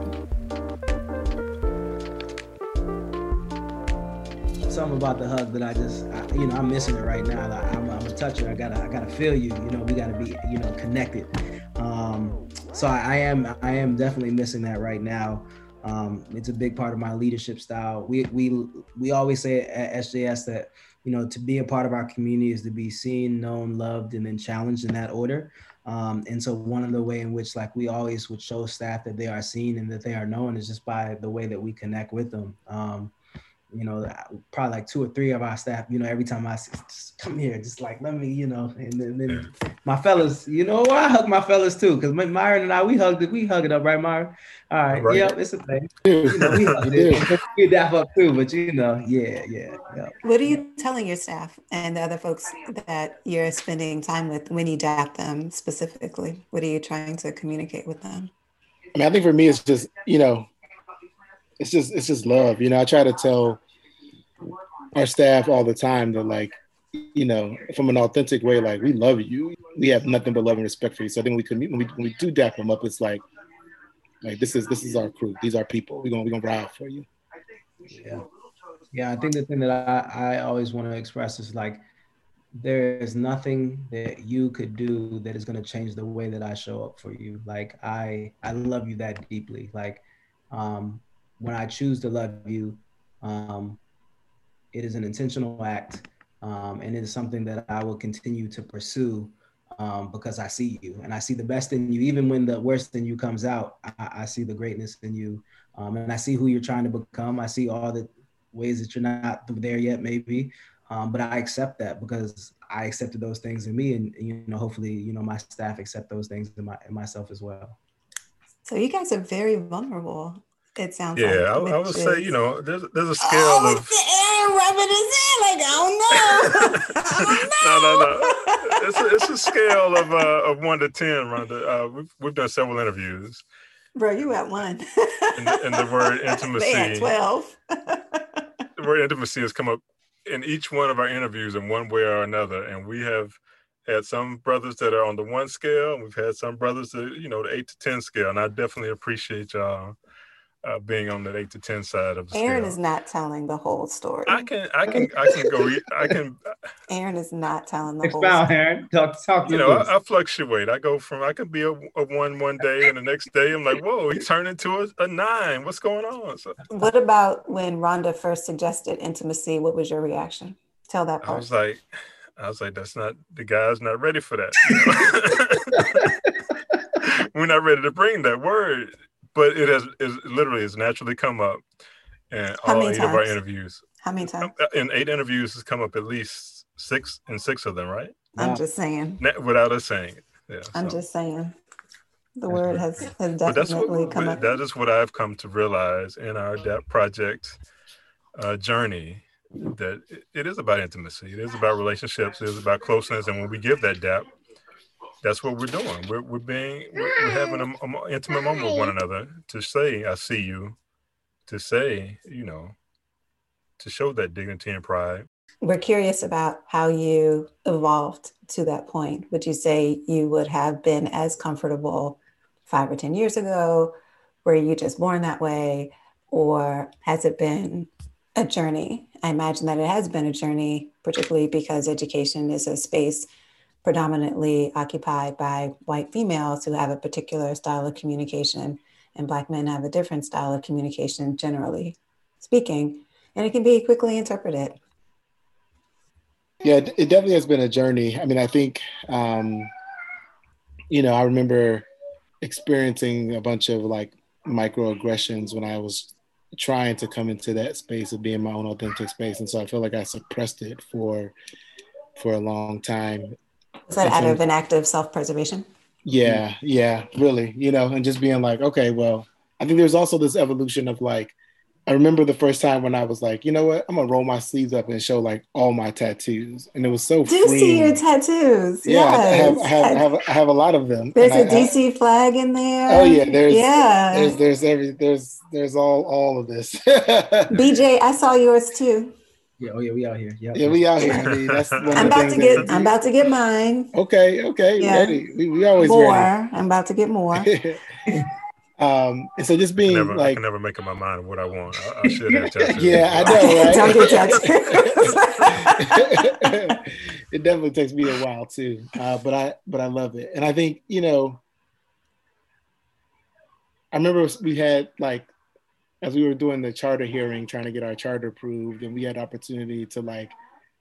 Something about the hug that I just, I, you know, I'm missing it right now. I'm, I'm, a toucher. I gotta, I gotta feel you. You know, we gotta be, you know, connected. Um, so I, I am, I am definitely missing that right now. Um, it's a big part of my leadership style. We we we always say at SJS that you know, to be a part of our community is to be seen, known, loved, and then challenged in that order. Um, and so one of the way in which like we always would show staff that they are seen and that they are known is just by the way that we connect with them. Um, you know, uh, probably like two or three of our staff, you know, every time I just come here, just like, let me, you know, and then, then my fellas, you know, I hug my fellas too. Cause Myron and I, we hugged it, we hug it up, right, Myron? All right. right. Yep, it's a thing. You know, we hug it. We dap up too, but you know, yeah, yeah, yeah. What are you telling your staff and the other folks that you're spending time with when you dap them specifically? What are you trying to communicate with them? I mean, I think for me, it's just, you know, it's just, it's just love. You know, I try to tell our staff all the time that like you know from an authentic way like we love you. We have nothing but love and respect for you. So i think we can when we, when we do dap them up it's like like this is this is our crew. These are people. We're gonna we're gonna ride for you. Yeah. Yeah i think the thing that i i always want to express is like there is nothing that you could do that is going to change the way that i show up for you. Like i i love you that deeply. Like um when i choose to love you um it is an intentional act, um, and it is something that I will continue to pursue um, because I see you and I see the best in you. Even when the worst in you comes out, I, I see the greatness in you, um, and I see who you're trying to become. I see all the ways that you're not there yet, maybe, um, but I accept that because I accepted those things in me, and you know, hopefully, you know, my staff accept those things in, my, in myself as well. So you guys are very vulnerable. It sounds yeah, like, I, I, would is... say you know there's there's a scale oh, of Aaron rubbing his head like I don't know. no, no, no. It's a, it's a scale of uh, of one to ten, Rhonda. Uh, we've we've done several interviews. Bro, you at one. and, the, and the word intimacy. They at twelve. the word intimacy has come up in each one of our interviews in one way or another, and we have had some brothers that are on the one scale, and we've had some brothers that you know the eight to ten scale, and I definitely appreciate y'all uh, being on that eight to ten side of the story. Aaron scale. is not telling the whole story. I can, I can, I can go. I can. Aaron is not telling the Expound, whole. Story. Aaron, talk, talk. You know, I, I, fluctuate. I go from I can be a, a, one one day, and the next day I'm like, whoa, he turned into a, a nine. What's going on? So, what about when Rhonda first suggested intimacy? What was your reaction? Tell that part. I was like, I was like, that's not the guy's not ready for that. We're not ready to bring that word but it has is literally has naturally come up in How all eight times? of our interviews. How many times? Uh, in eight interviews, has come up at least six in six of them, right? I'm just saying. Without us saying it. Yeah. I'm so. just saying. The word has, has definitely what, come up. That is what I've come to realize in our DAP project uh, journey that it, it is about intimacy. It is about relationships. It is about closeness. And when we give that DAP, that's what we're doing. We're, we're being, we're, we're having an intimate moment with one another to say, I see you, to say, you know, to show that dignity and pride. We're curious about how you evolved to that point. Would you say you would have been as comfortable five or 10 years ago? Were you just born that way? Or has it been a journey? I imagine that it has been a journey, particularly because education is a space predominantly occupied by white females who have a particular style of communication, and Black men have a different style of communication, generally speaking, and it can be quickly interpreted. Yeah, it definitely has been a journey. I mean, I think, um, you know, I remember experiencing a bunch of like microaggressions when I was trying to come into that space of being my own authentic space, and so I feel like I suppressed it for for a long time. Was that out of an act of self preservation? Yeah, yeah, really. You know, and just being like, okay, well, I think there's also this evolution of like I remember the first time when I was like, you know what, I'm gonna roll my sleeves up and show like all my tattoos, and it was so. Do freeing. see your tattoos? Yeah, yes. I, have, I, have, I, have, I have a lot of them. There's a DC I, flag in there. Oh yeah, there's yeah, there's there's every there's there's all all of this. BJ, I saw yours too. Yeah, oh yeah, we out here. Yep. Yeah, we out here. I mean, that's one I'm about to get. I'm about to get mine. Okay, okay, yeah. ready. We, we always more. Ready. I'm about to get more. Um, and so just being I never, like, I can never make up my mind what I want. I, I should have tattoos. yeah, I know, right? Don't get it definitely takes me a while too, uh, but I but I love it, and I think you know, I remember we had like as we were doing the charter hearing, trying to get our charter approved, and we had opportunity to like,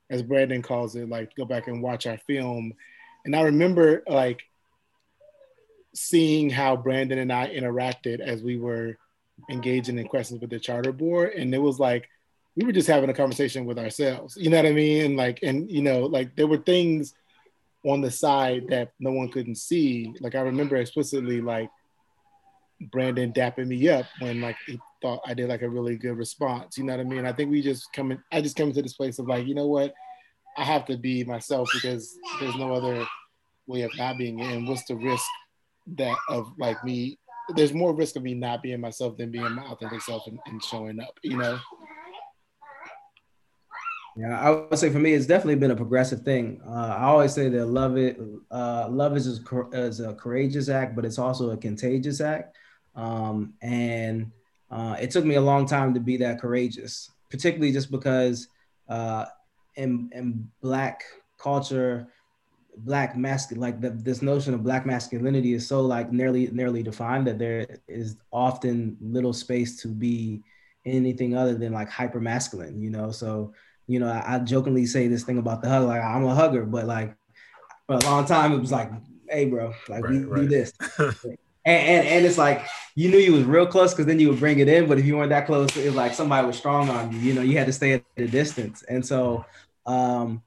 as Brandon calls it, like go back and watch our film, and I remember like seeing how Brandon and I interacted as we were engaging in questions with the charter board. And it was like, we were just having a conversation with ourselves. You know what I mean? Like, and you know, like there were things on the side that no one couldn't see. Like I remember explicitly like Brandon dapping me up when like he thought I did like a really good response. You know what I mean? I think we just come in, I just come to this place of like, you know what? I have to be myself because there's no other way of not being it. And what's the risk that of like me there's more risk of me not being myself than being my authentic self and, and showing up you know yeah, I would say for me, it's definitely been a progressive thing. Uh, I always say that love it, uh, love is is a courageous act, but it's also a contagious act. Um, and uh, it took me a long time to be that courageous, particularly just because uh, in, in Black culture, black masculine like the, this notion of black masculinity is so like nearly nearly defined that there is often little space to be anything other than like hyper masculine you know so you know I, I, jokingly say this thing about the hug like i'm a hugger but like for a long time it was like hey bro like right, we right. do this and, and, and it's like you knew you was real close because then you would bring it in but if you weren't that close it was like somebody was strong on you you know you had to stay at a distance and so um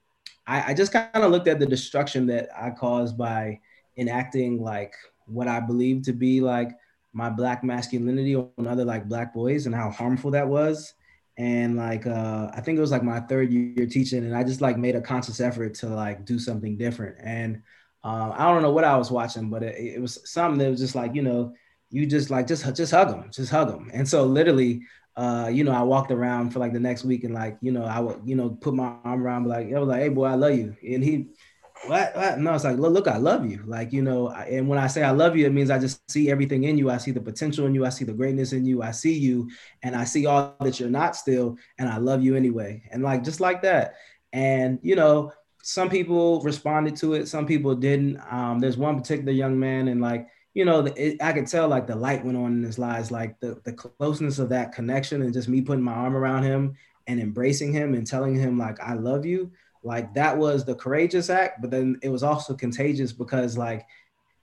I, I just kind of looked at the destruction that I caused by enacting like what I believed to be like my black masculinity on other like black boys and how harmful that was. And like uh, I think it was like my third year teaching, and I just like made a conscious effort to like do something different. And um, I don't know what I was watching, but it, it was something that was just like you know, you just like just just hug them, just hug them. And so literally, uh, you know, I walked around for like the next week and like, you know, I would, you know, put my arm around, like, I was like, hey, boy, I love you. And he, what? what? No, it's like, look, look, I love you. Like, you know, and when I say I love you, it means I just see everything in you. I see the potential in you. I see the greatness in you. I see you and I see all that you're not still. And I love you anyway. And like, just like that. And, you know, some people responded to it, some people didn't. Um, there's one particular young man and like, you know, it, I could tell like the light went on in his eyes, like the, the closeness of that connection and just me putting my arm around him and embracing him and telling him like, I love you. Like that was the courageous act, but then it was also contagious because like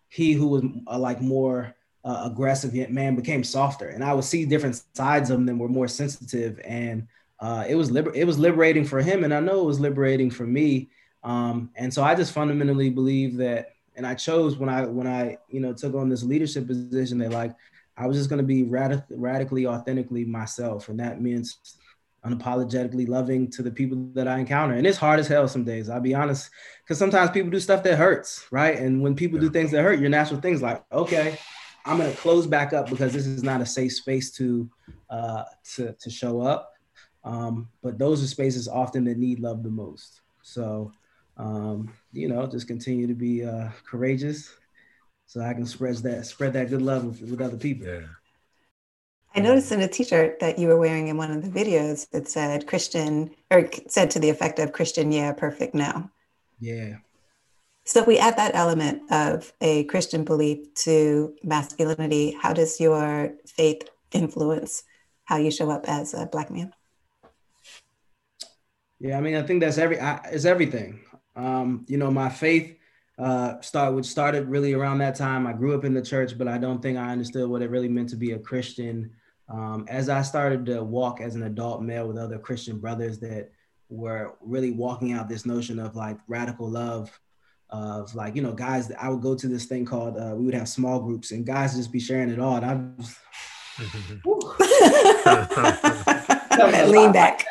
he who was uh, like more uh, aggressive man became softer and I would see different sides of that were more sensitive. And uh, it was liber- it was liberating for him. And I know it was liberating for me. Um, and so I just fundamentally believe that and I chose when I when I you know took on this leadership position that like I was just going to be radic- radically authentically myself, and that means unapologetically loving to the people that I encounter. And it's hard as hell some days. I'll be honest, because sometimes people do stuff that hurts, right? And when people yeah. do things that hurt, your natural things like, okay, I'm gonna close back up because this is not a safe space to uh, to to show up. Um, but those are spaces often that need love the most. So um, you know, just continue to be uh, courageous, so I can spread that spread that good love with, with other people. Yeah. I noticed in a T-shirt that you were wearing in one of the videos that said Christian or said to the effect of Christian, yeah, perfect now. Yeah. So if we add that element of a Christian belief to masculinity, how does your faith influence how you show up as a black man? Yeah, I mean, I think that's every I, it's everything. Um, you know, my faith uh, start which started really around that time. I grew up in the church, but I don't think I understood what it really meant to be a Christian. Um, as I started to walk as an adult male with other Christian brothers that were really walking out this notion of like radical love of like you know guys i would go to this thing called uh, we would have small groups and guys just be sharing it all. And i'm just lean back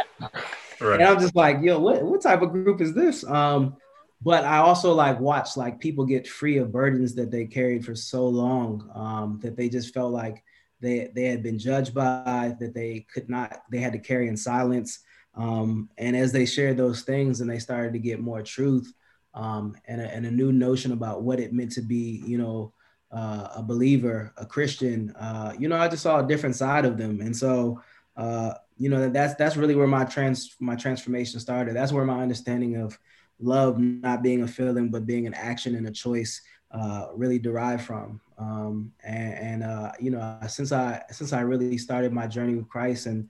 right. and i'm just like yo what, what type of group is this um but i also like watch like people get free of burdens that they carried for so long um, that they just felt like they they had been judged by that they could not they had to carry in silence um, and as they shared those things and they started to get more truth um, and, a, and a new notion about what it meant to be, you know, uh, a believer, a Christian, uh, you know, I just saw a different side of them. And so, uh, you know, that's, that's really where my trans, my transformation started. That's where my understanding of love not being a feeling, but being an action and a choice uh, really derived from. Um, and, and uh, you know, since I, since I really started my journey with Christ and,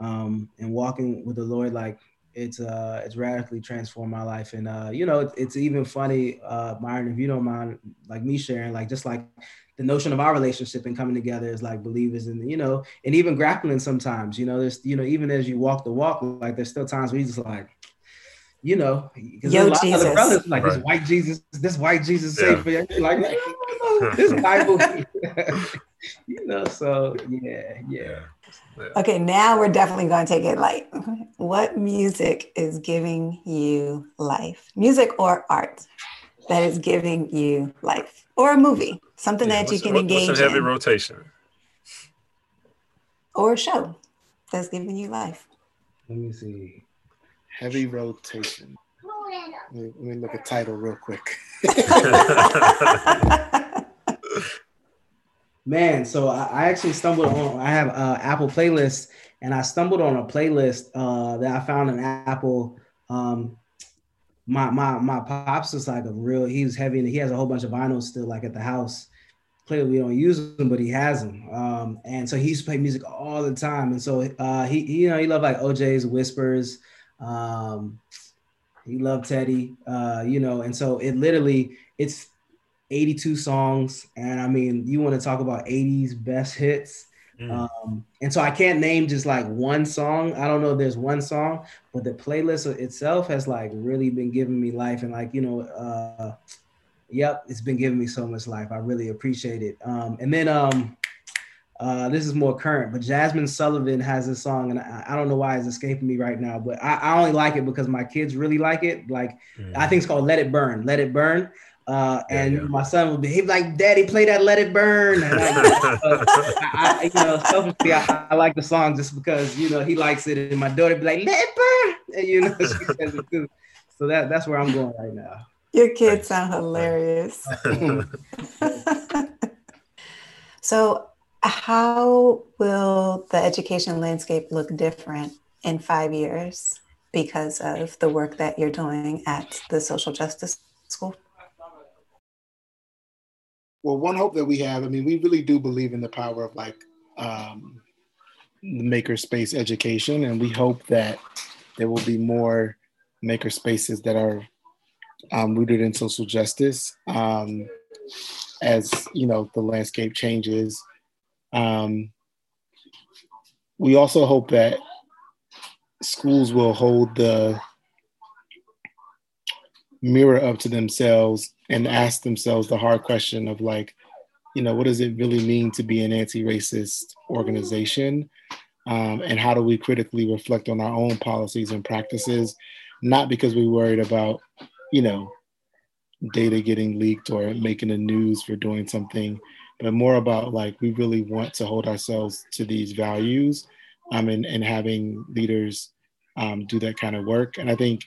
um, and walking with the Lord, like it's uh, it's radically transformed my life. And uh, you know, it's, it's even funny, uh, Myron, if you don't mind, like me sharing, like just like the notion of our relationship and coming together as like believers, and you know, and even grappling sometimes. You know, there's you know, even as you walk the walk, like there's still times where you just like you know, because a lot Jesus. of the brothers like right. this white Jesus, this white Jesus yeah. saved for you. Like, this Bible, you know. So yeah, yeah. Okay, now we're definitely going to take it light. What music is giving you life? Music or art that is giving you life, or a movie, something yeah, that you can what, engage what's a heavy in. rotation, or a show that's giving you life. Let me see. Heavy rotation. Let me, let me look at title real quick. Man, so I, I actually stumbled on. I have uh, Apple playlist, and I stumbled on a playlist uh, that I found in Apple. Um, my my my pops is like a real. He's heavy, and he has a whole bunch of vinyls still, like at the house. Clearly, we don't use them, but he has them. Um, and so he used to play music all the time. And so uh, he, he, you know, he loved like O'Jays Whispers. Um, he loved Teddy, uh, you know, and so it literally it's 82 songs. And I mean, you want to talk about 80s best hits. Mm. Um, and so I can't name just like one song. I don't know if there's one song, but the playlist itself has like really been giving me life. And like, you know, uh, yep, it's been giving me so much life. I really appreciate it. Um, and then um, uh, this is more current, but Jazmine Sullivan has this song, and I, I, don't know why it's escaping me right now, but I, I, only like it because my kids really like it. Like, mm. I think it's called Let It Burn. Let It Burn. Uh, and yeah, yeah. my son would be he'd be like, "Daddy, play that Let It Burn." And I, uh, I, you know, selfishly, I, I, like the song just because you know he likes it, and my daughter be like, "Let it burn," and you know she says it too. So that that's where I'm going right now. Your kids sound hilarious. so, how will the education landscape look different in five years because of the work that you're doing at the social justice school? well, one hope that we have, I mean, we really do believe in the power of like um, the makerspace education, and we hope that there will be more maker spaces that are um, rooted in social justice um, as you know the landscape changes. Um, we also hope that schools will hold the mirror up to themselves and ask themselves the hard question of like, you know, what does it really mean to be an anti-racist organization? Um, and how do we critically reflect on our own policies and practices, not because we're worried about, you know, data getting leaked or making the news for doing something, but more about like we really want to hold ourselves to these values um, and, and having leaders um, do that kind of work. And I think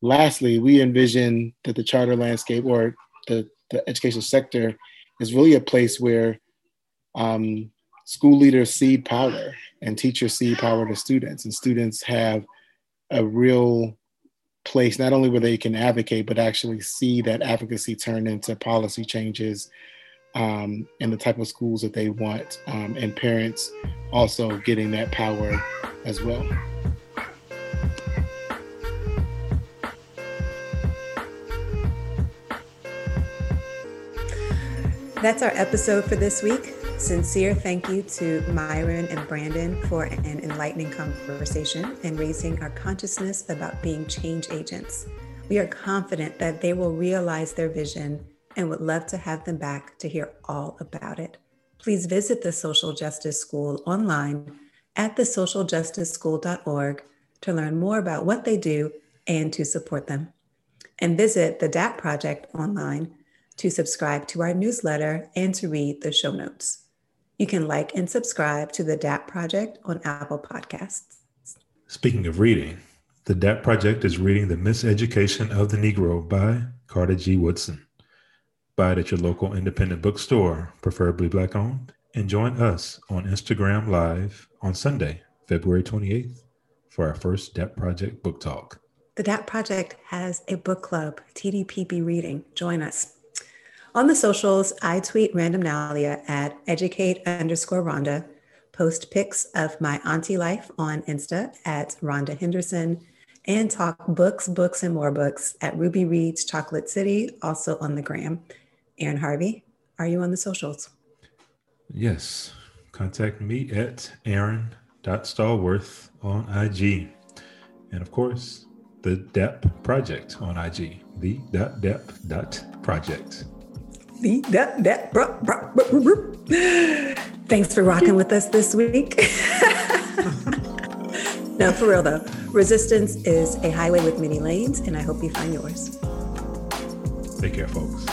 lastly, we envision that the charter landscape or the, the education sector is really a place where um, school leaders see power and teachers see power to students, and students have a real place not only where they can advocate, but actually see that advocacy turn into policy changes um, and the type of schools that they want, um, and parents also getting that power as well. That's our episode for this week. Sincere thank you to Myron and Brandon for an enlightening conversation and raising our consciousness about being change agents. We are confident that they will realize their vision and would love to have them back to hear all about it. Please visit the Social Justice School online at thesocialjusticeschool.org to learn more about what they do and to support them. And visit the DAP Project online to subscribe to our newsletter and to read the show notes. You can like and subscribe to the DAP Project on Apple Podcasts. Speaking of reading, the DAP Project is reading The Miseducation of the Negro by Carter G. Woodson. Buy it at your local independent bookstore, preferably black owned, and join us on Instagram Live on Sunday, February 28th, for our first DAP Project book talk. The DAP Project has a book club, TDPB Reading. Join us. On the socials, I tweet randomnalia at educate underscore Rhonda, post pics of my auntie life on Insta at Rhonda Henderson, and talk books, books, and more books at Ruby Reads Chocolate City, also on the gram. Aaron Harvey, are you on the socials? Yes. Contact me at aaron.stallworth on IG. And of course, the DAP project on IG, the dot dap dot project. Thanks for rocking with us this week. no, for real though. Resistance is a highway with many lanes, and I hope you find yours. Take care, folks.